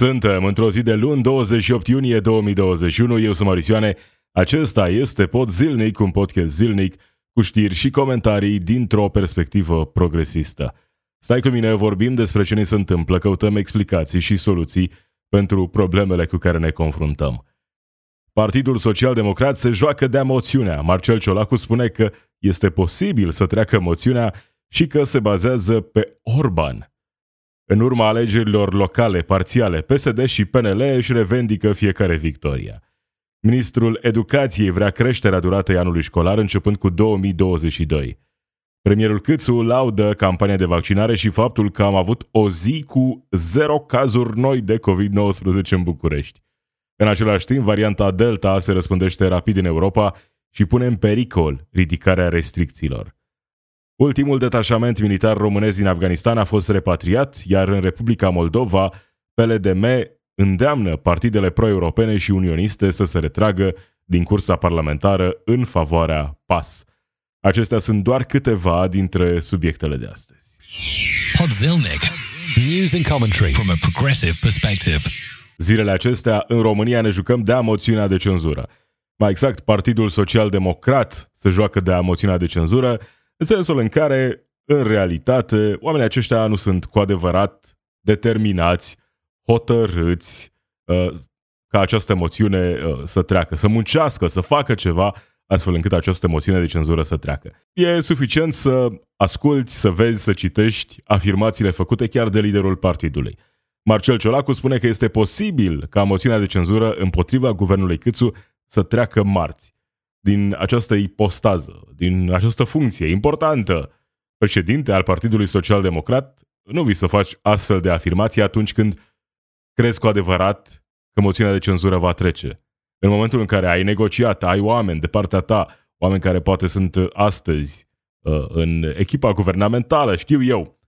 Suntem într-o zi de luni, 28 iunie 2021. Eu sunt Marisioane. Acesta este Pod Zilnic, un podcast zilnic cu știri și comentarii dintr-o perspectivă progresistă. Stai cu mine, vorbim despre ce ne se întâmplă, căutăm explicații și soluții pentru problemele cu care ne confruntăm. Partidul Social Democrat se joacă de moțiunea. Marcel Ciolacu spune că este posibil să treacă moțiunea și că se bazează pe Orban. În urma alegerilor locale parțiale, PSD și PNL își revendică fiecare victoria. Ministrul Educației vrea creșterea duratei anului școlar începând cu 2022. Premierul Câțu laudă campania de vaccinare și faptul că am avut o zi cu zero cazuri noi de COVID-19 în București. În același timp, varianta Delta se răspândește rapid în Europa și pune în pericol ridicarea restricțiilor. Ultimul detașament militar românesc din Afganistan a fost repatriat, iar în Republica Moldova, PLDM îndeamnă partidele pro-europene și unioniste să se retragă din cursa parlamentară în favoarea PAS. Acestea sunt doar câteva dintre subiectele de astăzi. Podzilnic. News and commentary from a progressive perspective. Zilele acestea, în România ne jucăm de moțiunea de cenzură. Mai exact, Partidul Social Democrat se joacă de moțiunea de cenzură, în sensul în care, în realitate, oamenii aceștia nu sunt cu adevărat determinați, hotărâți uh, ca această moțiune uh, să treacă, să muncească, să facă ceva astfel încât această moțiune de cenzură să treacă. E suficient să asculți, să vezi, să citești afirmațiile făcute chiar de liderul partidului. Marcel Ciolacu spune că este posibil ca moțiunea de cenzură împotriva guvernului Câțu să treacă marți din această ipostază, din această funcție importantă, președinte al Partidului Social Democrat, nu vii să faci astfel de afirmații atunci când crezi cu adevărat că moțiunea de cenzură va trece. În momentul în care ai negociat, ai oameni de partea ta, oameni care poate sunt astăzi uh, în echipa guvernamentală, știu eu,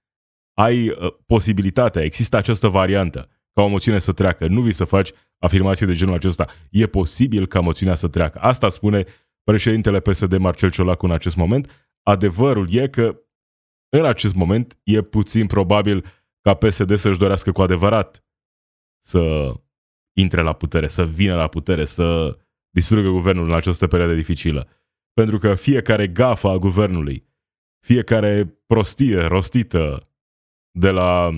ai uh, posibilitatea, există această variantă ca o moțiune să treacă. Nu vii să faci afirmații de genul acesta. E posibil ca moțiunea să treacă. Asta spune președintele PSD Marcel Ciolacu în acest moment. Adevărul e că în acest moment e puțin probabil ca PSD să-și dorească cu adevărat să intre la putere, să vină la putere, să distrugă guvernul în această perioadă dificilă. Pentru că fiecare gafă a guvernului, fiecare prostie rostită de la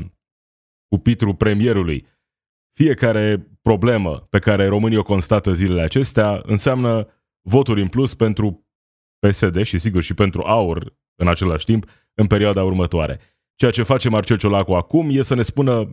pupitru premierului, fiecare problemă pe care România o constată zilele acestea înseamnă voturi în plus pentru PSD și sigur și pentru AUR în același timp în perioada următoare. Ceea ce face Marcel Ciolacu acum e să ne spună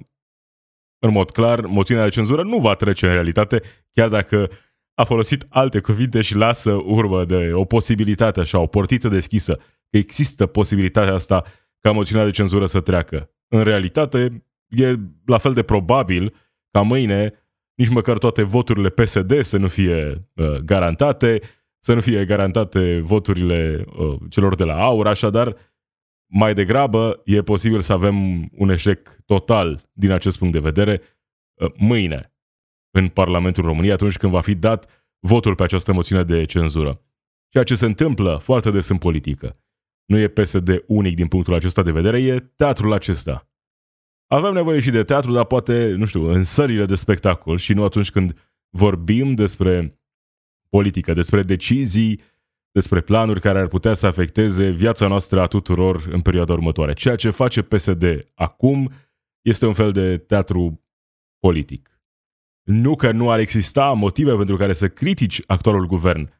în mod clar, moțiunea de cenzură nu va trece în realitate, chiar dacă a folosit alte cuvinte și lasă urmă de o posibilitate așa, o portiță deschisă, că există posibilitatea asta ca moțiunea de cenzură să treacă. În realitate, e la fel de probabil ca mâine nici măcar toate voturile PSD să nu fie uh, garantate, să nu fie garantate voturile uh, celor de la AUR, așadar mai degrabă e posibil să avem un eșec total din acest punct de vedere uh, mâine în Parlamentul României atunci când va fi dat votul pe această moțiune de cenzură. Ceea ce se întâmplă foarte des în politică. Nu e PSD unic din punctul acesta de vedere, e teatrul acesta avem nevoie și de teatru, dar poate, nu știu, în sările de spectacol și nu atunci când vorbim despre politică, despre decizii, despre planuri care ar putea să afecteze viața noastră a tuturor în perioada următoare. Ceea ce face PSD acum este un fel de teatru politic. Nu că nu ar exista motive pentru care să critici actualul guvern,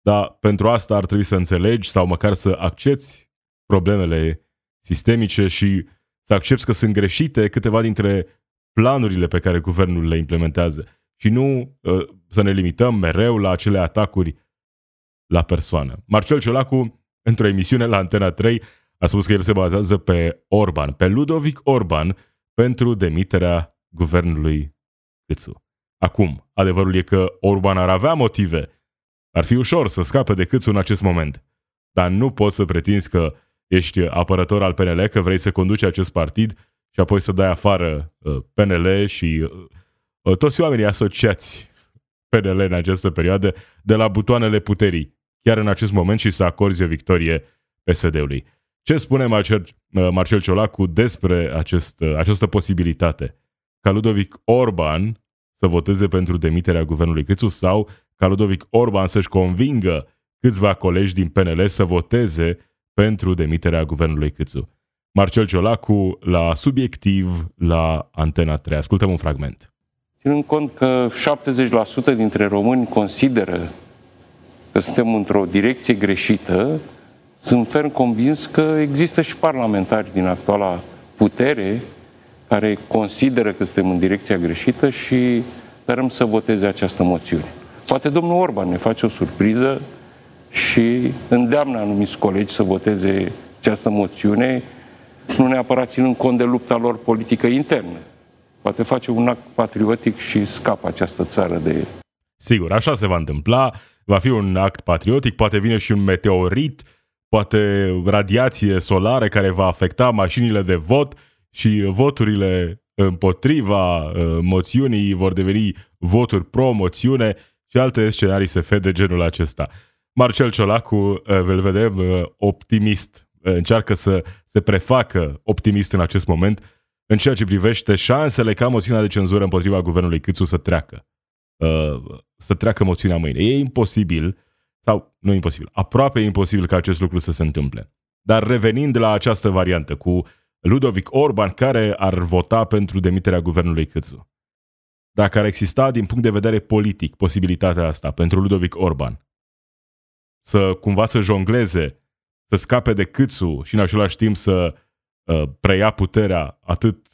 dar pentru asta ar trebui să înțelegi sau măcar să accepti problemele sistemice și să accepti că sunt greșite câteva dintre planurile pe care guvernul le implementează și nu uh, să ne limităm mereu la acele atacuri la persoană. Marcel Ciolacu, într-o emisiune la Antena 3, a spus că el se bazează pe Orban, pe Ludovic Orban, pentru demiterea guvernului Câțu. Acum, adevărul e că Orban ar avea motive. Ar fi ușor să scape de Câțu în acest moment. Dar nu poți să pretinzi că ești apărător al PNL, că vrei să conduci acest partid și apoi să dai afară uh, PNL și uh, toți oamenii asociați PNL în această perioadă de la butoanele puterii, chiar în acest moment și să acorzi o victorie PSD-ului. Ce spune Marcel, uh, Marcel Ciolacu despre acest, această posibilitate ca Ludovic Orban să voteze pentru demiterea guvernului Câțu sau ca Ludovic Orban să-și convingă câțiva colegi din PNL să voteze pentru demiterea guvernului Câțu. Marcel Ciolacu la Subiectiv la Antena 3. Ascultăm un fragment. Ținând cont că 70% dintre români consideră că suntem într-o direcție greșită, sunt ferm convins că există și parlamentari din actuala putere care consideră că suntem în direcția greșită și sperăm să voteze această moțiune. Poate domnul Orban ne face o surpriză și îndeamnă anumiți colegi să voteze această moțiune, nu neapărat ținând cont de lupta lor politică internă. Poate face un act patriotic și scapă această țară de... Sigur, așa se va întâmpla, va fi un act patriotic, poate vine și un meteorit, poate radiație solară care va afecta mașinile de vot și voturile împotriva uh, moțiunii vor deveni voturi pro-moțiune și alte scenarii se de genul acesta. Marcel Ciolacu, uh, îl vedem uh, optimist, încearcă să se prefacă optimist în acest moment în ceea ce privește șansele ca moțiunea de cenzură împotriva guvernului Câțu să treacă. Să treacă moțiunea mâine. E imposibil, sau nu imposibil, aproape imposibil ca acest lucru să se întâmple. Dar revenind la această variantă cu Ludovic Orban care ar vota pentru demiterea guvernului Câțu. Dacă ar exista din punct de vedere politic posibilitatea asta pentru Ludovic Orban să cumva să jongleze, să scape de Câțu și în același timp să uh, preia puterea atât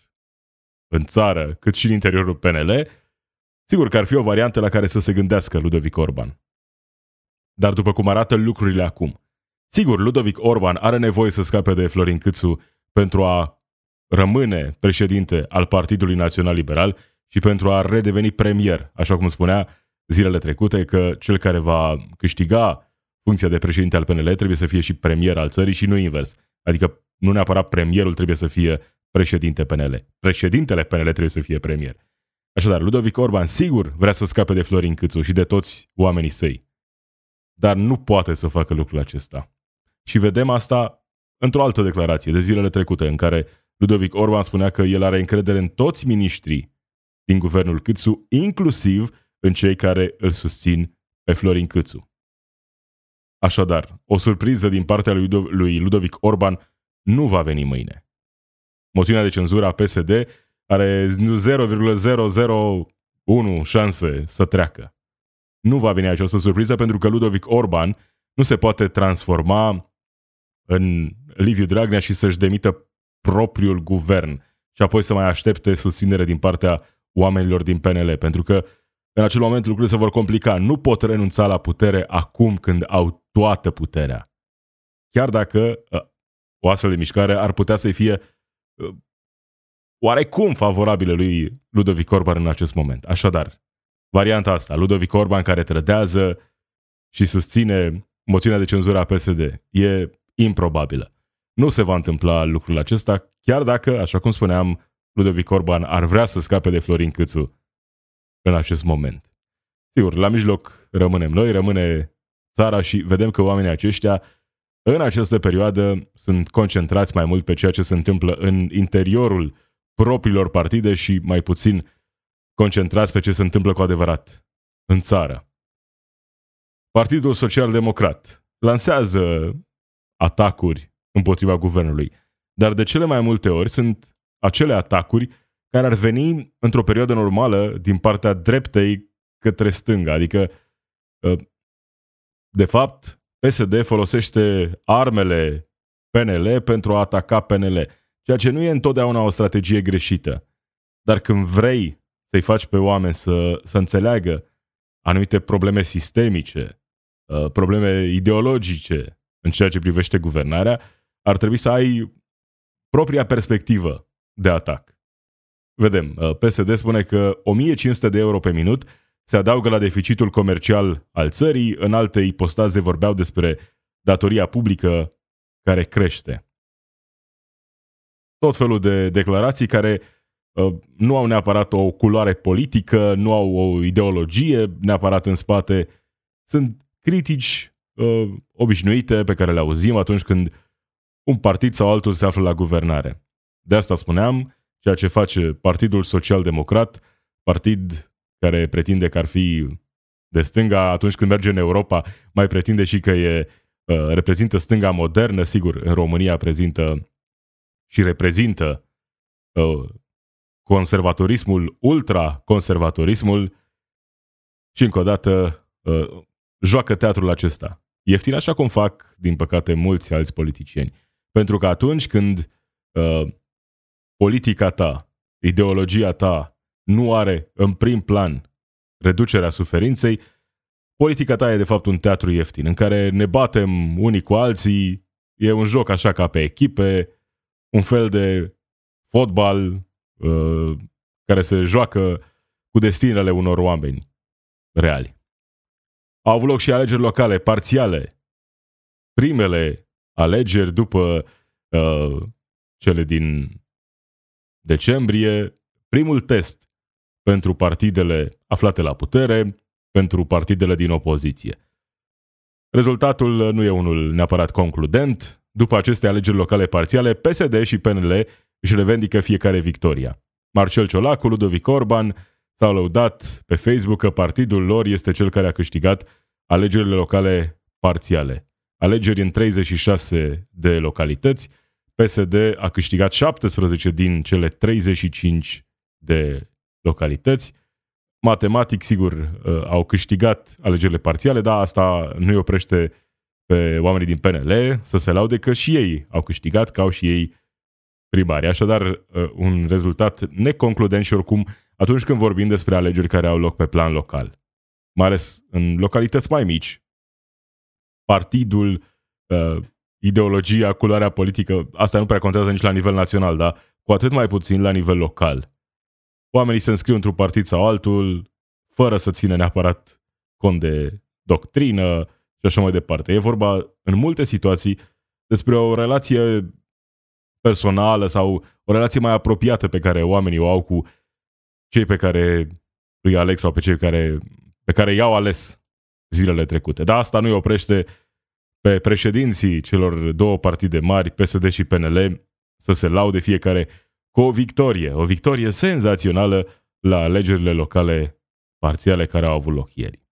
în țară cât și în interiorul PNL, sigur că ar fi o variantă la care să se gândească Ludovic Orban. Dar după cum arată lucrurile acum, sigur, Ludovic Orban are nevoie să scape de Florin Câțu pentru a rămâne președinte al Partidului Național Liberal și pentru a redeveni premier, așa cum spunea zilele trecute, că cel care va câștiga funcția de președinte al PNL trebuie să fie și premier al țării și nu invers. Adică nu neapărat premierul trebuie să fie președinte PNL. Președintele PNL trebuie să fie premier. Așadar, Ludovic Orban sigur vrea să scape de Florin Câțu și de toți oamenii săi. Dar nu poate să facă lucrul acesta. Și vedem asta într-o altă declarație de zilele trecute, în care Ludovic Orban spunea că el are încredere în toți miniștrii din guvernul Câțu, inclusiv în cei care îl susțin pe Florin Câțu. Așadar, o surpriză din partea lui Ludovic Orban nu va veni mâine. Moțiunea de cenzură a PSD are 0,001 șanse să treacă. Nu va veni această surpriză pentru că Ludovic Orban nu se poate transforma în Liviu Dragnea și să-și demită propriul guvern și apoi să mai aștepte susținere din partea oamenilor din PNL, pentru că în acel moment lucrurile se vor complica. Nu pot renunța la putere acum când au toată puterea. Chiar dacă ă, o astfel de mișcare ar putea să fie ă, oarecum favorabilă lui Ludovic Orban în acest moment. Așadar, varianta asta, Ludovic Orban care trădează și susține moțiunea de cenzură a PSD, e improbabilă. Nu se va întâmpla lucrul acesta, chiar dacă, așa cum spuneam, Ludovic Orban ar vrea să scape de Florin Câțu în acest moment. Sigur, la mijloc rămânem noi, rămâne țara și vedem că oamenii aceștia în această perioadă sunt concentrați mai mult pe ceea ce se întâmplă în interiorul propriilor partide și mai puțin concentrați pe ce se întâmplă cu adevărat în țară. Partidul Social Democrat lansează atacuri împotriva guvernului. Dar de cele mai multe ori sunt acele atacuri care ar veni într-o perioadă normală din partea dreptei către stânga. Adică, ă, de fapt, PSD folosește armele PNL pentru a ataca PNL, ceea ce nu e întotdeauna o strategie greșită. Dar când vrei să-i faci pe oameni să, să înțeleagă anumite probleme sistemice, ă, probleme ideologice, în ceea ce privește guvernarea, ar trebui să ai propria perspectivă de atac. Vedem, uh, PSD spune că 1500 de euro pe minut se adaugă la deficitul comercial al țării, în alte ipostaze vorbeau despre datoria publică care crește. Tot felul de declarații care uh, nu au neapărat o culoare politică, nu au o ideologie neapărat în spate, sunt critici uh, obișnuite pe care le auzim atunci când un partid sau altul se află la guvernare. De asta spuneam, ceea ce face Partidul Social Democrat, partid care pretinde că ar fi de stânga atunci când merge în Europa, mai pretinde și că e, uh, reprezintă stânga modernă, sigur, în România prezintă și reprezintă uh, conservatorismul, ultra-conservatorismul și încă o dată uh, joacă teatrul acesta. Ieftin așa cum fac, din păcate, mulți alți politicieni. Pentru că atunci când uh, politica ta, ideologia ta nu are în prim plan reducerea suferinței, politica ta e de fapt un teatru ieftin în care ne batem unii cu alții, e un joc așa ca pe echipe, un fel de fotbal uh, care se joacă cu destinele unor oameni reali. Au avut loc și alegeri locale parțiale. Primele alegeri după uh, cele din decembrie, primul test pentru partidele aflate la putere, pentru partidele din opoziție. Rezultatul nu e unul neapărat concludent. După aceste alegeri locale parțiale, PSD și PNL își revendică fiecare victoria. Marcel Ciolacu, Ludovic Orban s-au lăudat pe Facebook că partidul lor este cel care a câștigat alegerile locale parțiale. Alegeri în 36 de localități, PSD a câștigat 17 din cele 35 de localități. Matematic, sigur, uh, au câștigat alegerile parțiale, dar asta nu îi oprește pe oamenii din PNL să se laude că și ei au câștigat, că au și ei primari. Așadar, uh, un rezultat neconcludent și oricum atunci când vorbim despre alegeri care au loc pe plan local, mai ales în localități mai mici, partidul, uh, ideologia, culoarea politică, asta nu prea contează nici la nivel național, dar cu atât mai puțin la nivel local. Oamenii se înscriu într-un partid sau altul, fără să țină neapărat cont de doctrină și așa mai departe. E vorba, în multe situații, despre o relație personală sau o relație mai apropiată pe care oamenii o au cu cei pe care îi aleg sau pe cei care, pe care i-au ales zilele trecute. Dar asta nu îi oprește pe președinții celor două partide mari, PSD și PNL, să se laude fiecare cu o victorie, o victorie senzațională la alegerile locale parțiale care au avut loc ieri.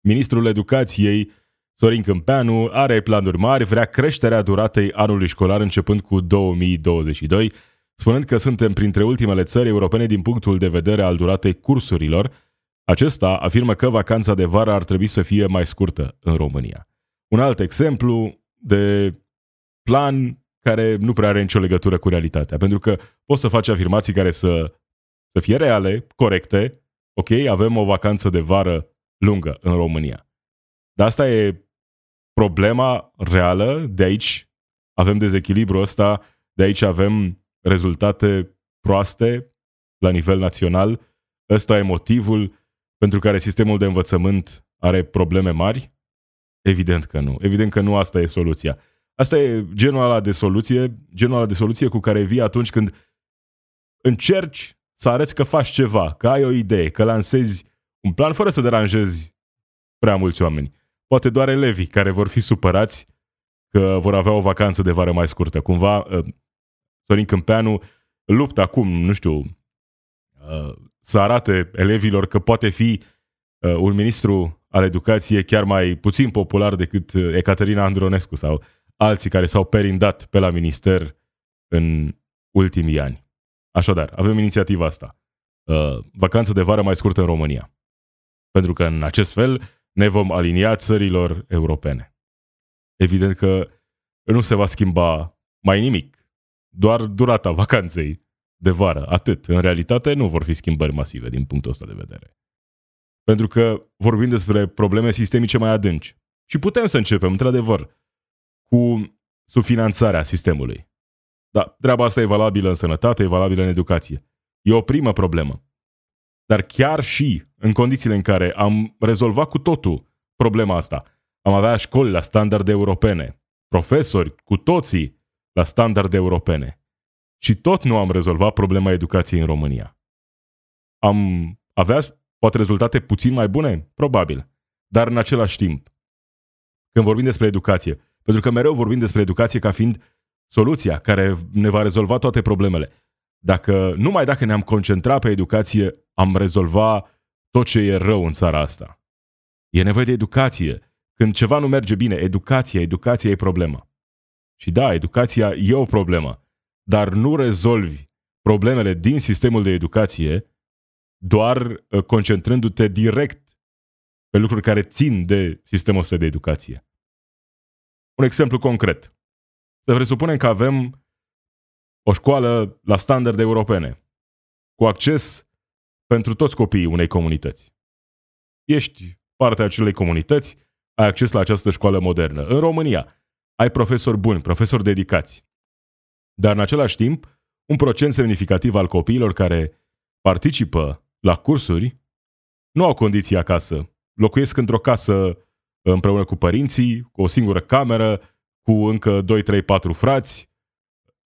Ministrul Educației, Sorin Câmpeanu, are planuri mari, vrea creșterea duratei anului școlar începând cu 2022, spunând că suntem printre ultimele țări europene din punctul de vedere al duratei cursurilor. Acesta afirmă că vacanța de vară ar trebui să fie mai scurtă în România. Un alt exemplu de plan care nu prea are nicio legătură cu realitatea. Pentru că poți să faci afirmații care să, să fie reale, corecte. Ok, avem o vacanță de vară lungă în România. Dar asta e problema reală, de aici avem dezechilibru ăsta, de aici avem rezultate proaste la nivel național. Ăsta e motivul pentru care sistemul de învățământ are probleme mari? Evident că nu. Evident că nu asta e soluția. Asta e genul ăla de soluție, genul ăla de soluție cu care vii atunci când încerci să arăți că faci ceva, că ai o idee, că lansezi un plan fără să deranjezi prea mulți oameni. Poate doar elevii care vor fi supărați că vor avea o vacanță de vară mai scurtă. Cumva, uh, Sorin Câmpeanu luptă acum, nu știu, uh, să arate elevilor că poate fi uh, un ministru al educației chiar mai puțin popular decât Ecaterina Andronescu sau alții care s-au perindat pe la minister în ultimii ani. Așadar, avem inițiativa asta. Uh, vacanță de vară mai scurtă în România. Pentru că în acest fel ne vom alinia țărilor europene. Evident că nu se va schimba mai nimic. Doar durata vacanței de vară, atât. În realitate nu vor fi schimbări masive din punctul ăsta de vedere. Pentru că vorbim despre probleme sistemice mai adânci. Și putem să începem, într-adevăr, cu subfinanțarea sistemului. Da, treaba asta e valabilă în sănătate, e valabilă în educație. E o primă problemă. Dar chiar și în condițiile în care am rezolvat cu totul problema asta, am avea școli la standarde europene, profesori cu toții la standarde europene, și tot nu am rezolvat problema educației în România. Am avea poate rezultate puțin mai bune? Probabil. Dar în același timp, când vorbim despre educație, pentru că mereu vorbim despre educație ca fiind soluția care ne va rezolva toate problemele. Dacă, numai dacă ne-am concentrat pe educație, am rezolva tot ce e rău în țara asta. E nevoie de educație. Când ceva nu merge bine, educația, educația e problema. Și da, educația e o problemă, dar nu rezolvi problemele din sistemul de educație doar uh, concentrându-te direct pe lucruri care țin de sistemul ăsta de educație. Un exemplu concret. Să presupunem că avem o școală la standarde europene, cu acces pentru toți copiii unei comunități. Ești partea acelei comunități, ai acces la această școală modernă. În România ai profesori buni, profesori dedicați. Dar în același timp, un procent semnificativ al copiilor care participă la cursuri nu au condiții acasă. Locuiesc într-o casă împreună cu părinții, cu o singură cameră, cu încă 2, 3, 4 frați,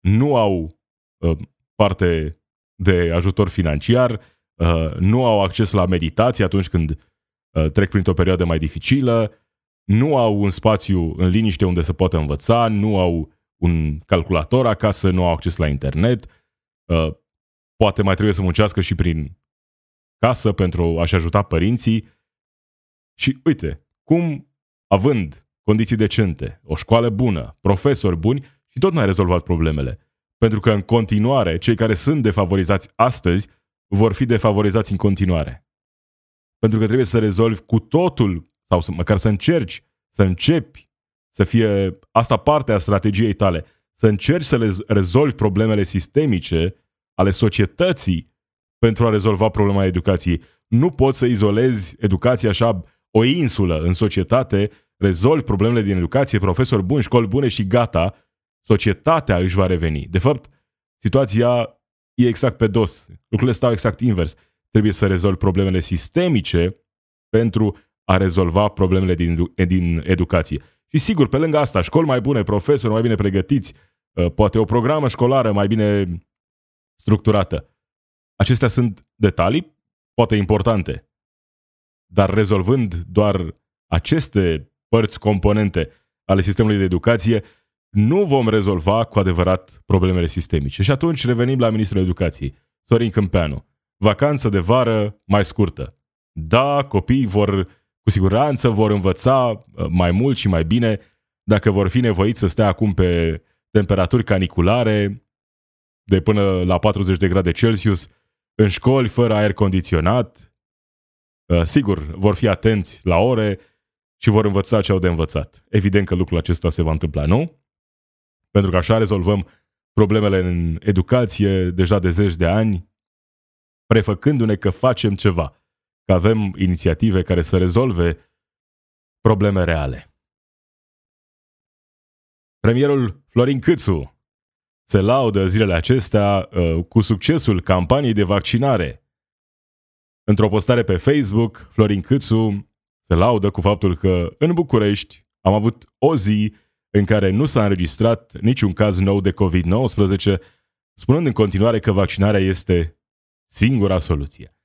nu au uh, parte de ajutor financiar, uh, nu au acces la meditație atunci când uh, trec printr-o perioadă mai dificilă, nu au un spațiu în liniște unde să poată învăța, nu au un calculator acasă, nu au acces la internet, uh, poate mai trebuie să muncească și prin casă pentru a-și ajuta părinții. Și uite, cum, având condiții decente, o școală bună, profesori buni, și tot n-ai rezolvat problemele. Pentru că în continuare, cei care sunt defavorizați astăzi vor fi defavorizați în continuare. Pentru că trebuie să rezolvi cu totul, sau să, măcar să încerci, să începi să fie asta parte a strategiei tale, să încerci să le rezolvi problemele sistemice ale societății pentru a rezolva problema educației. Nu poți să izolezi educația așa o insulă în societate, rezolvi problemele din educație, profesori buni, școli bune și gata, societatea își va reveni. De fapt, situația e exact pe dos. Lucrurile stau exact invers. Trebuie să rezolvi problemele sistemice pentru a rezolva problemele din, din educație. Și sigur, pe lângă asta, școli mai bune, profesori mai bine pregătiți, uh, poate o programă școlară mai bine structurată. Acestea sunt detalii, poate importante, dar rezolvând doar aceste părți componente ale sistemului de educație, nu vom rezolva cu adevărat problemele sistemice. Și atunci revenim la Ministrul Educației, Sorin Câmpeanu. Vacanță de vară mai scurtă. Da, copiii vor, cu siguranță vor învăța uh, mai mult și mai bine dacă vor fi nevoiți să stea acum pe temperaturi caniculare de până la 40 de grade Celsius, în școli fără aer condiționat. Uh, sigur, vor fi atenți la ore și vor învăța ce au de învățat. Evident că lucrul acesta se va întâmpla, nu? Pentru că așa rezolvăm problemele în educație deja de zeci de ani, prefăcându-ne că facem ceva, că avem inițiative care să rezolve probleme reale. Premierul Florin Câțu se laudă zilele acestea uh, cu succesul campaniei de vaccinare. Într-o postare pe Facebook, Florin Câțu se laudă cu faptul că în București am avut o zi în care nu s-a înregistrat niciun caz nou de COVID-19, spunând în continuare că vaccinarea este singura soluție.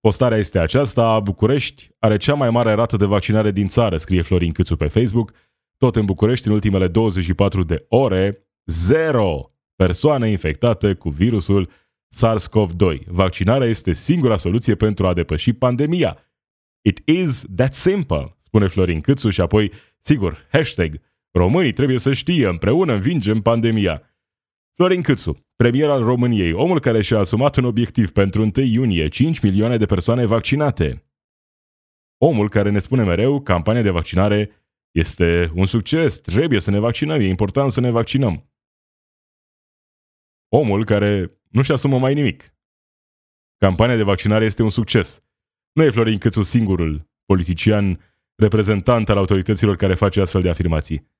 Postarea este aceasta, București are cea mai mare rată de vaccinare din țară, scrie Florin Câțu pe Facebook. Tot în București, în ultimele 24 de ore, zero persoane infectate cu virusul SARS-CoV-2. Vaccinarea este singura soluție pentru a depăși pandemia. It is that simple, spune Florin Câțu și apoi, sigur, hashtag Românii trebuie să știe, împreună învingem pandemia. Florin Câțu, premier al României, omul care și-a asumat un obiectiv pentru 1 iunie, 5 milioane de persoane vaccinate. Omul care ne spune mereu, campania de vaccinare este un succes, trebuie să ne vaccinăm, e important să ne vaccinăm. Omul care nu-și asumă mai nimic. Campania de vaccinare este un succes. Nu e Florin Câțu singurul politician reprezentant al autorităților care face astfel de afirmații.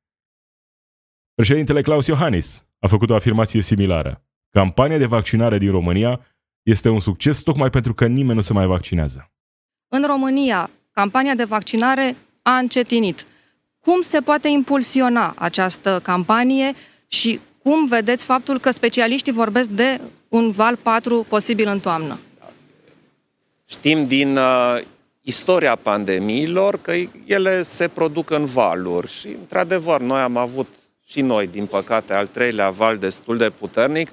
Președintele Claus Iohannis a făcut o afirmație similară. Campania de vaccinare din România este un succes tocmai pentru că nimeni nu se mai vaccinează. În România, campania de vaccinare a încetinit. Cum se poate impulsiona această campanie și cum vedeți faptul că specialiștii vorbesc de un val 4 posibil în toamnă? Știm din uh, istoria pandemiilor că ele se produc în valuri și, într-adevăr, noi am avut și noi, din păcate, al treilea val destul de puternic,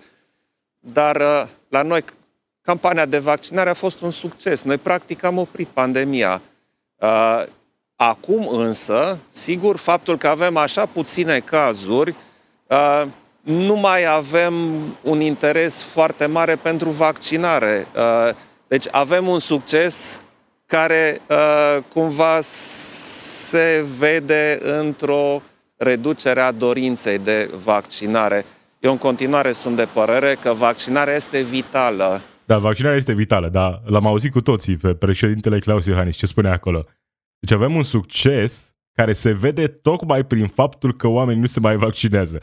dar uh, la noi campania de vaccinare a fost un succes. Noi practic am oprit pandemia. Uh, acum însă, sigur, faptul că avem așa puține cazuri, uh, nu mai avem un interes foarte mare pentru vaccinare. Deci avem un succes care cumva se vede într-o reducere a dorinței de vaccinare. Eu în continuare sunt de părere că vaccinarea este vitală. Da, vaccinarea este vitală, dar l-am auzit cu toții pe președintele Claus Iohannis, ce spune acolo. Deci avem un succes care se vede tocmai prin faptul că oamenii nu se mai vaccinează.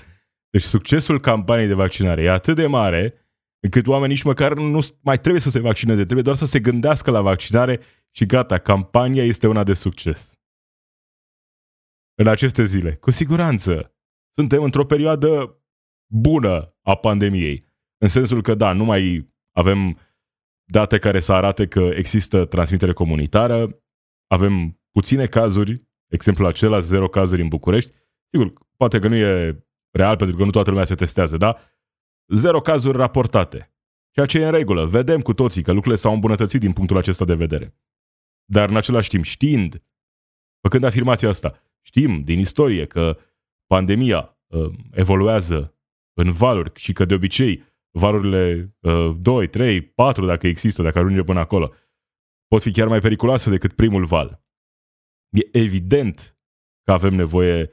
Deci succesul campaniei de vaccinare e atât de mare încât oamenii nici măcar nu mai trebuie să se vaccineze, trebuie doar să se gândească la vaccinare și gata, campania este una de succes în aceste zile. Cu siguranță. Suntem într-o perioadă bună a pandemiei. În sensul că, da, nu mai avem date care să arate că există transmitere comunitară, avem puține cazuri, exemplul acela, zero cazuri în București. Sigur, poate că nu e real pentru că nu toată lumea se testează, da? Zero cazuri raportate. Ceea ce e în regulă. Vedem cu toții că lucrurile s-au îmbunătățit din punctul acesta de vedere. Dar în același timp, știind, făcând afirmația asta, Știm din istorie că pandemia uh, evoluează în valuri și că de obicei valurile uh, 2, 3, 4, dacă există, dacă ajunge până acolo, pot fi chiar mai periculoase decât primul val. E evident că avem nevoie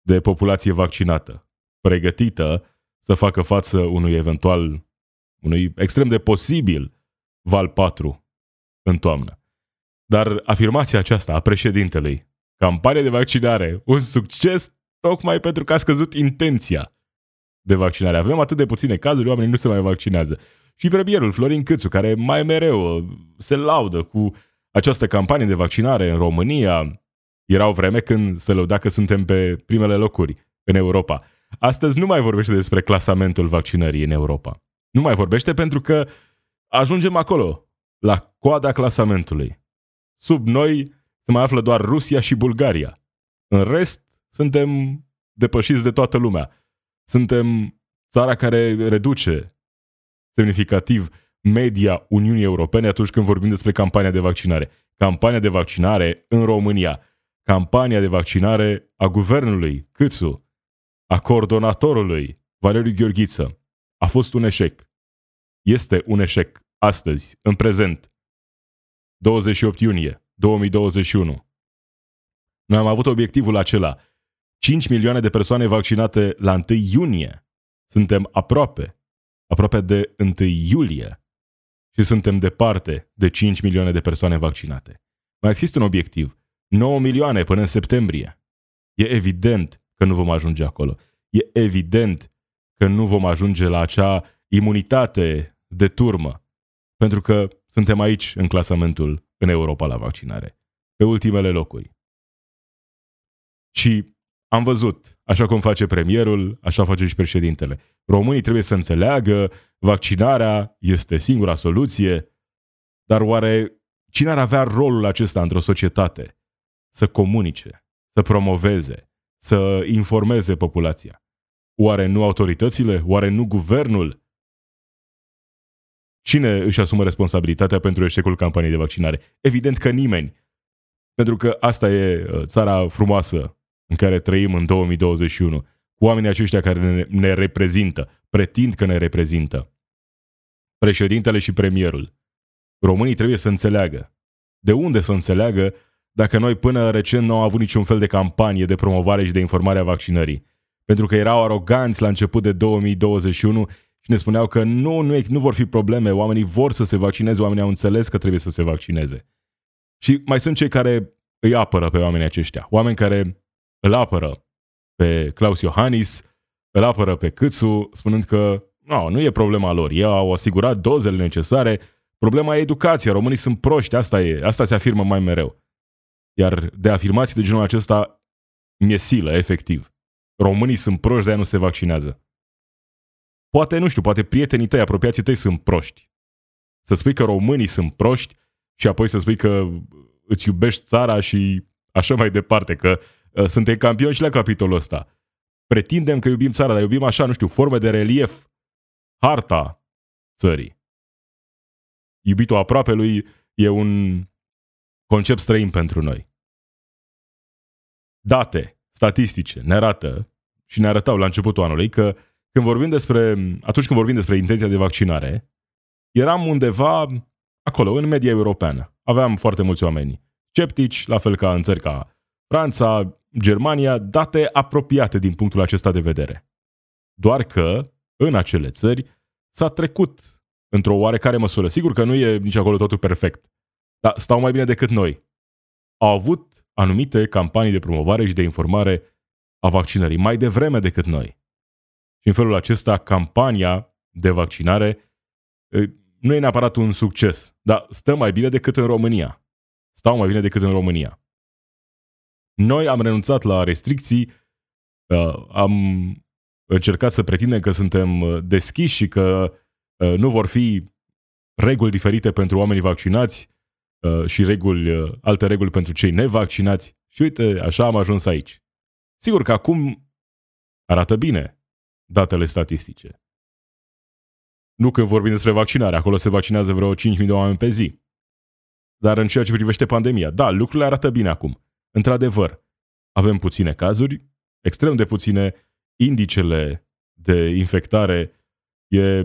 de populație vaccinată, pregătită să facă față unui eventual, unui extrem de posibil val 4 în toamnă. Dar afirmația aceasta a președintelui campanie de vaccinare, un succes tocmai pentru că a scăzut intenția de vaccinare. Avem atât de puține cazuri, oamenii nu se mai vaccinează. Și premierul Florin Câțu, care mai mereu uh, se laudă cu această campanie de vaccinare în România, era o vreme când se lăuda că suntem pe primele locuri în Europa. Astăzi nu mai vorbește despre clasamentul vaccinării în Europa. Nu mai vorbește pentru că ajungem acolo, la coada clasamentului. Sub noi se mai află doar Rusia și Bulgaria. În rest, suntem depășiți de toată lumea. Suntem țara care reduce semnificativ media Uniunii Europene atunci când vorbim despre campania de vaccinare. Campania de vaccinare în România, campania de vaccinare a guvernului Câțu, a coordonatorului Valeriu Gheorghiță, a fost un eșec. Este un eșec astăzi, în prezent, 28 iunie 2021. Noi am avut obiectivul acela. 5 milioane de persoane vaccinate la 1 iunie. Suntem aproape, aproape de 1 iulie și suntem departe de 5 milioane de persoane vaccinate. Mai există un obiectiv. 9 milioane până în septembrie. E evident că nu vom ajunge acolo. E evident că nu vom ajunge la acea imunitate de turmă. Pentru că suntem aici în clasamentul în Europa la vaccinare, pe ultimele locuri. Și am văzut, așa cum face premierul, așa face și președintele. Românii trebuie să înțeleagă, vaccinarea este singura soluție, dar oare cine ar avea rolul acesta într-o societate? Să comunice, să promoveze, să informeze populația. Oare nu autoritățile? Oare nu guvernul? Cine își asumă responsabilitatea pentru eșecul campaniei de vaccinare? Evident că nimeni. Pentru că asta e uh, țara frumoasă în care trăim în 2021, cu oamenii aceștia care ne, ne reprezintă, pretind că ne reprezintă. Președintele și premierul. Românii trebuie să înțeleagă. De unde să înțeleagă dacă noi până recent nu am avut niciun fel de campanie de promovare și de informare a vaccinării? Pentru că erau aroganți la început de 2021 și ne spuneau că nu, nu, nu vor fi probleme, oamenii vor să se vaccineze, oamenii au înțeles că trebuie să se vaccineze. Și mai sunt cei care îi apără pe oamenii aceștia, oameni care îl apără pe Claus Iohannis, îl apără pe Câțu, spunând că no, nu e problema lor, ei au asigurat dozele necesare, problema e educația, românii sunt proști, asta e, asta se afirmă mai mereu. Iar de afirmații de genul acesta mi-e silă, efectiv. Românii sunt proști, de-aia nu se vaccinează. Poate, nu știu, poate prietenii tăi, apropiații tăi sunt proști. Să spui că românii sunt proști și apoi să spui că îți iubești țara și așa mai departe, că uh, suntem campionși și la capitolul ăsta. pretindem că iubim țara, dar iubim așa, nu știu, forme de relief, harta țării. Iubitul aproape lui e un concept străin pentru noi. Date statistice ne arată și ne arătau la începutul anului că când vorbim despre, atunci când vorbim despre intenția de vaccinare, eram undeva acolo, în media europeană. Aveam foarte mulți oameni sceptici, la fel ca în țări ca Franța, Germania, date apropiate din punctul acesta de vedere. Doar că, în acele țări, s-a trecut într-o oarecare măsură. Sigur că nu e nici acolo totul perfect, dar stau mai bine decât noi. Au avut anumite campanii de promovare și de informare a vaccinării mai devreme decât noi. Și în felul acesta, campania de vaccinare nu e neapărat un succes, dar stă mai bine decât în România. Stau mai bine decât în România. Noi am renunțat la restricții, am încercat să pretindem că suntem deschiși și că nu vor fi reguli diferite pentru oamenii vaccinați și reguli, alte reguli pentru cei nevaccinați. Și uite, așa am ajuns aici. Sigur că acum arată bine datele statistice. Nu când vorbim despre vaccinare, acolo se vaccinează vreo 5.000 de oameni pe zi. Dar în ceea ce privește pandemia, da, lucrurile arată bine acum. Într-adevăr, avem puține cazuri, extrem de puține, indicele de infectare e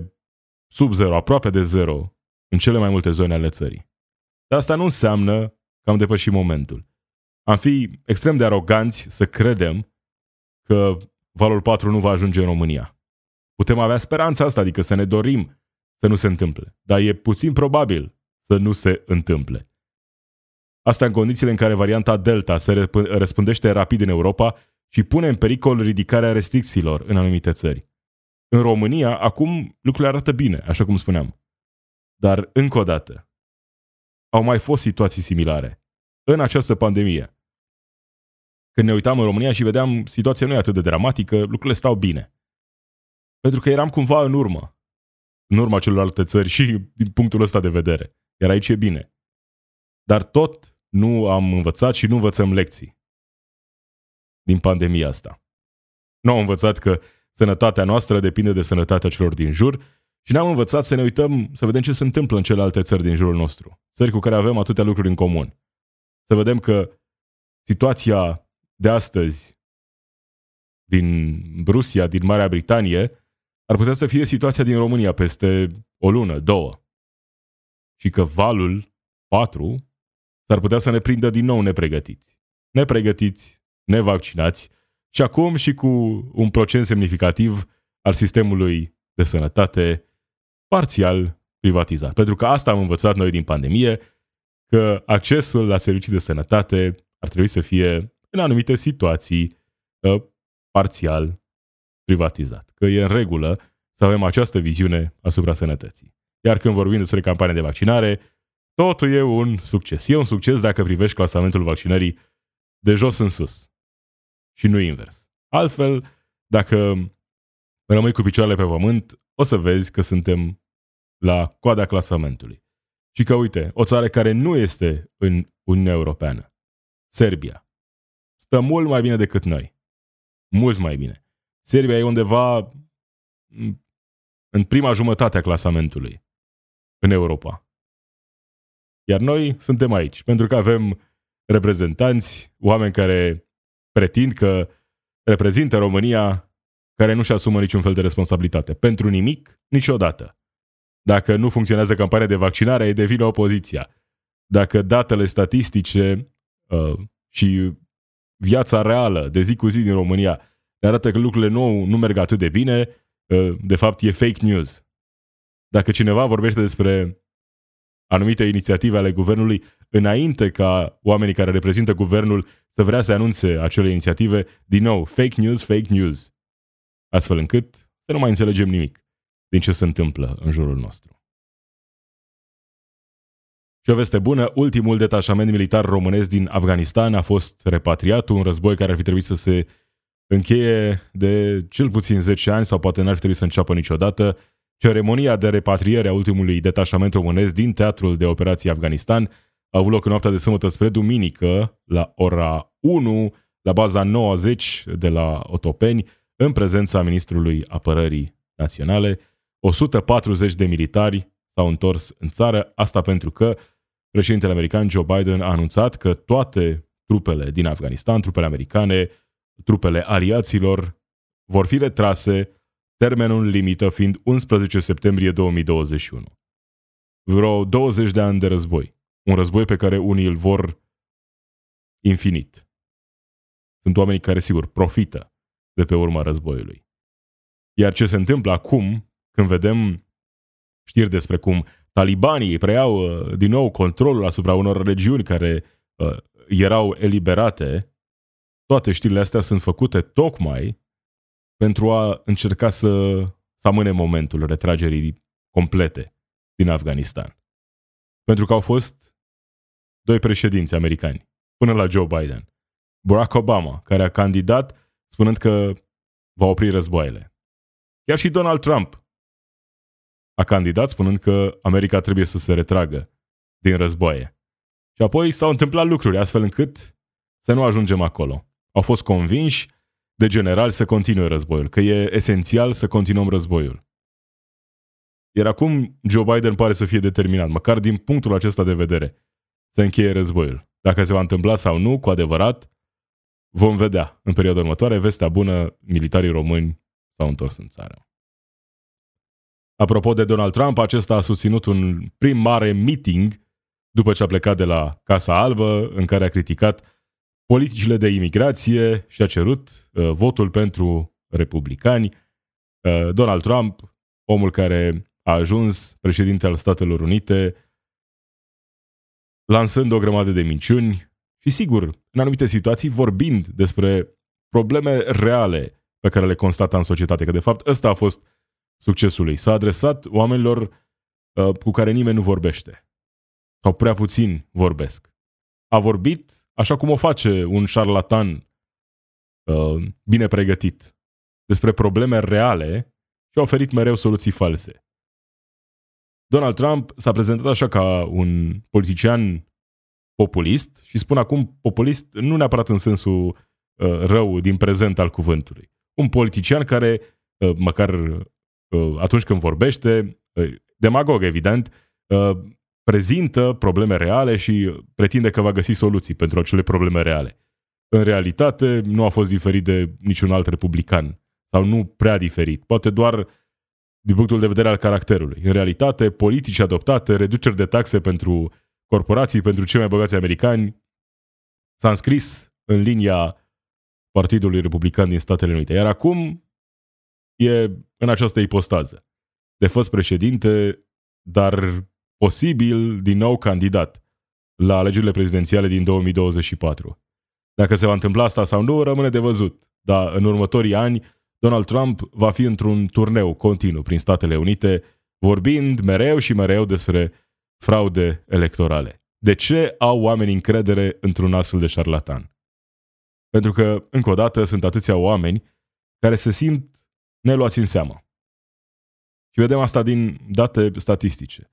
sub zero, aproape de zero, în cele mai multe zone ale țării. Dar asta nu înseamnă că am depășit momentul. Am fi extrem de aroganți să credem că valul 4 nu va ajunge în România. Putem avea speranța asta, adică să ne dorim să nu se întâmple. Dar e puțin probabil să nu se întâmple. Asta în condițiile în care varianta Delta se răspândește rapid în Europa și pune în pericol ridicarea restricțiilor în anumite țări. În România, acum lucrurile arată bine, așa cum spuneam. Dar, încă o dată, au mai fost situații similare. În această pandemie. Când ne uitam în România și vedeam situația nu e atât de dramatică, lucrurile stau bine. Pentru că eram cumva în urmă. În urma celorlalte țări și din punctul ăsta de vedere. Iar aici e bine. Dar tot nu am învățat și nu învățăm lecții din pandemia asta. Nu am învățat că sănătatea noastră depinde de sănătatea celor din jur și ne-am învățat să ne uităm, să vedem ce se întâmplă în celelalte țări din jurul nostru. Țări cu care avem atâtea lucruri în comun. Să vedem că situația de astăzi din Rusia, din Marea Britanie, ar putea să fie situația din România peste o lună, două. Și că valul 4 s-ar putea să ne prindă din nou nepregătiți. Nepregătiți, nevaccinați și acum și cu un procent semnificativ al sistemului de sănătate parțial privatizat. Pentru că asta am învățat noi din pandemie, că accesul la servicii de sănătate ar trebui să fie, în anumite situații, ă, parțial privatizat. Că e în regulă să avem această viziune asupra sănătății. Iar când vorbim despre campanie de vaccinare, totul e un succes. E un succes dacă privești clasamentul vaccinării de jos în sus și nu invers. Altfel, dacă rămâi cu picioarele pe pământ, o să vezi că suntem la coada clasamentului. Și că, uite, o țară care nu este în Uniunea Europeană, Serbia, stă mult mai bine decât noi. Mult mai bine. Serbia e undeva în prima jumătate a clasamentului în Europa. Iar noi suntem aici, pentru că avem reprezentanți, oameni care pretind că reprezintă România, care nu-și asumă niciun fel de responsabilitate. Pentru nimic, niciodată. Dacă nu funcționează campania de vaccinare, e de vină opoziția. Dacă datele statistice uh, și viața reală de zi cu zi din România ne arată că lucrurile nu, nu merg atât de bine, uh, de fapt e fake news. Dacă cineva vorbește despre anumite inițiative ale guvernului înainte ca oamenii care reprezintă guvernul să vrea să anunțe acele inițiative, din nou, fake news, fake news. Astfel încât să nu mai înțelegem nimic din ce se întâmplă în jurul nostru. Și o veste bună, ultimul detașament militar românesc din Afganistan a fost repatriat, un război care ar fi trebuit să se încheie de cel puțin 10 ani sau poate n-ar fi trebuit să înceapă niciodată. Ceremonia de repatriere a ultimului detașament românesc din Teatrul de Operații Afganistan a avut loc în noaptea de sâmbătă spre duminică la ora 1 la baza 90 de la Otopeni în prezența ministrului apărării naționale. 140 de militari s-au întors în țară, asta pentru că președintele american Joe Biden a anunțat că toate trupele din Afganistan, trupele americane, trupele aliaților, vor fi retrase, termenul limită fiind 11 septembrie 2021. Vreo 20 de ani de război. Un război pe care unii îl vor infinit. Sunt oameni care, sigur, profită de pe urma războiului. Iar ce se întâmplă acum, când vedem știri despre cum talibanii preiau uh, din nou controlul asupra unor regiuni care uh, erau eliberate, toate știrile astea sunt făcute tocmai pentru a încerca să, să amâne momentul retragerii complete din Afganistan. Pentru că au fost doi președinți americani, până la Joe Biden. Barack Obama, care a candidat spunând că va opri războaiele. Chiar și Donald Trump a candidat spunând că America trebuie să se retragă din războaie. Și apoi s-au întâmplat lucruri astfel încât să nu ajungem acolo. Au fost convinși de general să continue războiul, că e esențial să continuăm războiul. Iar acum Joe Biden pare să fie determinat, măcar din punctul acesta de vedere, să încheie războiul. Dacă se va întâmpla sau nu, cu adevărat, vom vedea în perioada următoare. Vestea bună, militarii români s-au întors în țară. Apropo de Donald Trump, acesta a susținut un prim mare meeting după ce a plecat de la Casa Albă, în care a criticat politicile de imigrație și a cerut uh, votul pentru republicani. Uh, Donald Trump, omul care a ajuns președinte al Statelor Unite, lansând o grămadă de minciuni și, sigur, în anumite situații vorbind despre probleme reale pe care le constata în societate, că de fapt ăsta a fost succesul lui. S-a adresat oamenilor uh, cu care nimeni nu vorbește sau prea puțin vorbesc. A vorbit așa cum o face un șarlatan uh, bine pregătit despre probleme reale și a oferit mereu soluții false. Donald Trump s-a prezentat așa ca un politician populist și spun acum populist nu neapărat în sensul uh, rău din prezent al cuvântului. Un politician care, uh, măcar uh, atunci când vorbește, uh, demagog evident, uh, prezintă probleme reale și pretinde că va găsi soluții pentru acele probleme reale. În realitate, nu a fost diferit de niciun alt republican sau nu prea diferit, poate doar din punctul de vedere al caracterului. În realitate, politici adoptate, reduceri de taxe pentru corporații, pentru cei mai bogați americani, s-a înscris în linia Partidului Republican din Statele Unite. Iar acum e în această ipostază de fost președinte, dar posibil din nou candidat la alegerile prezidențiale din 2024. Dacă se va întâmpla asta sau nu, rămâne de văzut. Dar în următorii ani, Donald Trump va fi într-un turneu continuu prin Statele Unite, vorbind mereu și mereu despre fraude electorale. De ce au oamenii încredere într-un astfel de șarlatan? Pentru că, încă o dată, sunt atâția oameni care se simt neluați în seamă. Și vedem asta din date statistice.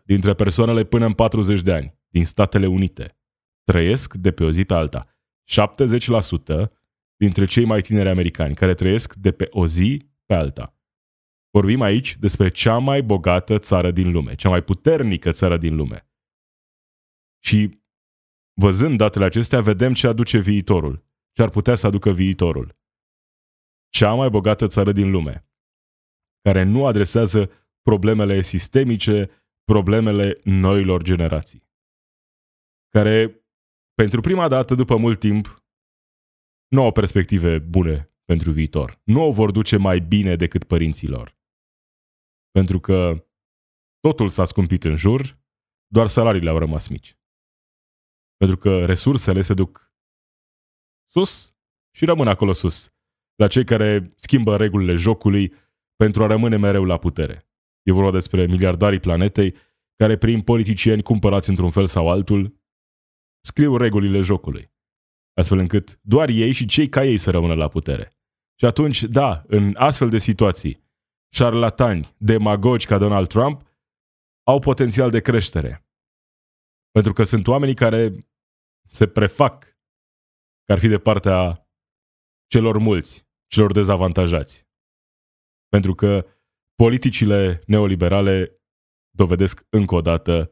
70% dintre persoanele până în 40 de ani din Statele Unite trăiesc de pe o zi pe alta. 70% dintre cei mai tineri americani care trăiesc de pe o zi pe alta. Vorbim aici despre cea mai bogată țară din lume, cea mai puternică țară din lume. Și văzând datele acestea, vedem ce aduce viitorul, ce ar putea să aducă viitorul. Cea mai bogată țară din lume, care nu adresează problemele sistemice, problemele noilor generații. Care, pentru prima dată după mult timp, nu au perspective bune pentru viitor. Nu o vor duce mai bine decât părinților. Pentru că totul s-a scumpit în jur, doar salariile au rămas mici. Pentru că resursele se duc sus și rămân acolo sus, la cei care schimbă regulile jocului pentru a rămâne mereu la putere. E vorba despre miliardarii planetei care prin politicieni cumpărați într-un fel sau altul scriu regulile jocului. Astfel încât doar ei și cei ca ei să rămână la putere. Și atunci, da, în astfel de situații, șarlatani, demagogi ca Donald Trump au potențial de creștere. Pentru că sunt oamenii care se prefac că ar fi de partea celor mulți celor dezavantajați. Pentru că politicile neoliberale dovedesc încă o dată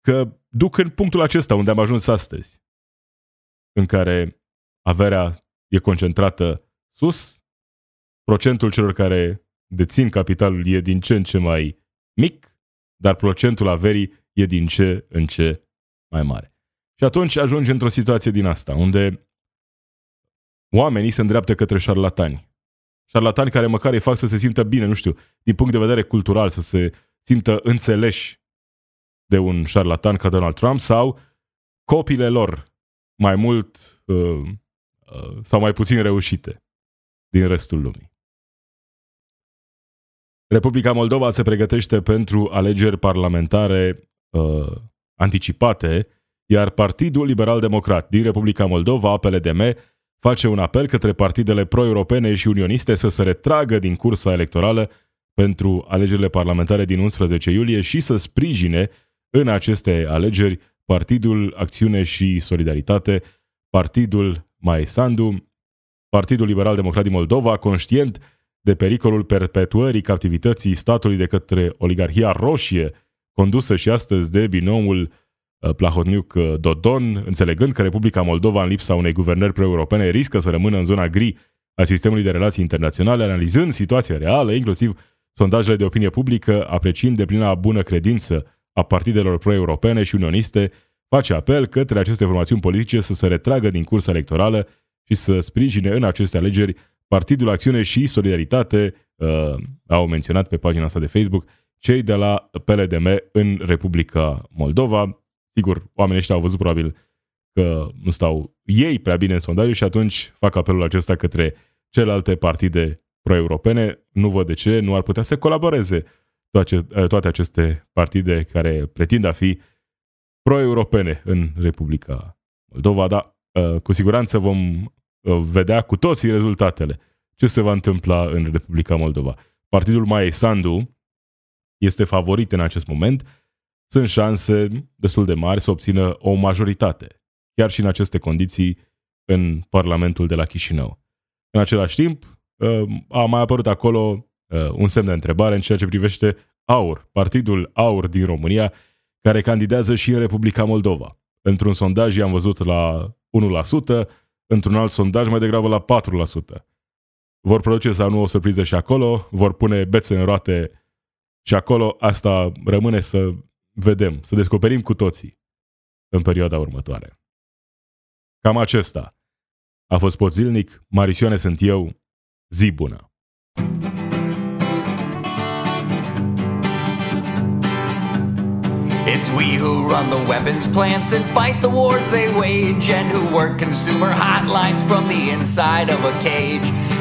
că duc în punctul acesta unde am ajuns astăzi, în care averea e concentrată sus, procentul celor care dețin capitalul e din ce în ce mai mic, dar procentul averii e din ce în ce mai mare. Și atunci ajungi într-o situație din asta, unde oamenii se îndreaptă către șarlatani. Șarlatani care măcar îi fac să se simtă bine, nu știu, din punct de vedere cultural, să se simtă înțeleși de un șarlatan ca Donald Trump sau copiile lor mai mult uh, uh, sau mai puțin reușite din restul lumii. Republica Moldova se pregătește pentru alegeri parlamentare uh, anticipate, iar Partidul Liberal Democrat din Republica Moldova, PLDM, face un apel către partidele pro-europene și unioniste să se retragă din cursa electorală pentru alegerile parlamentare din 11 iulie și să sprijine în aceste alegeri Partidul Acțiune și Solidaritate, Partidul Mai Sandu, Partidul Liberal Democrat din Moldova, conștient de pericolul perpetuării captivității statului de către oligarhia roșie, condusă și astăzi de binomul uh, Plahotniuc-Dodon, înțelegând că Republica Moldova, în lipsa unei guvernări pro-europene, riscă să rămână în zona gri a sistemului de relații internaționale, analizând situația reală, inclusiv sondajele de opinie publică, apreciind de plină bună credință a partidelor pro-europene și unioniste, face apel către aceste formațiuni politice să se retragă din cursa electorală și să sprijine în aceste alegeri Partidul Acțiune și Solidaritate, uh, au menționat pe pagina asta de Facebook, cei de la PLDM în Republica Moldova. Sigur, oamenii ăștia au văzut probabil că nu stau ei prea bine în sondajul și atunci fac apelul acesta către celelalte partide pro-europene. Nu văd de ce nu ar putea să colaboreze toate aceste partide care pretind a fi pro-europene în Republica Moldova, dar uh, cu siguranță vom uh, vedea cu toții rezultatele. Ce se va întâmpla în Republica Moldova? Partidul Mai Sandu este favorit în acest moment. Sunt șanse destul de mari să obțină o majoritate, chiar și în aceste condiții, în Parlamentul de la Chișinău. În același timp, uh, a mai apărut acolo un semn de întrebare în ceea ce privește AUR, Partidul AUR din România, care candidează și în Republica Moldova. Într-un sondaj i-am văzut la 1%, într-un alt sondaj mai degrabă la 4%. Vor produce sau nu o surpriză și acolo, vor pune bețe în roate și acolo, asta rămâne să vedem, să descoperim cu toții în perioada următoare. Cam acesta a fost pot zilnic, Marisioane sunt eu, zi bună! It's we who run the weapons plants and fight the wars they wage, and who work consumer hotlines from the inside of a cage.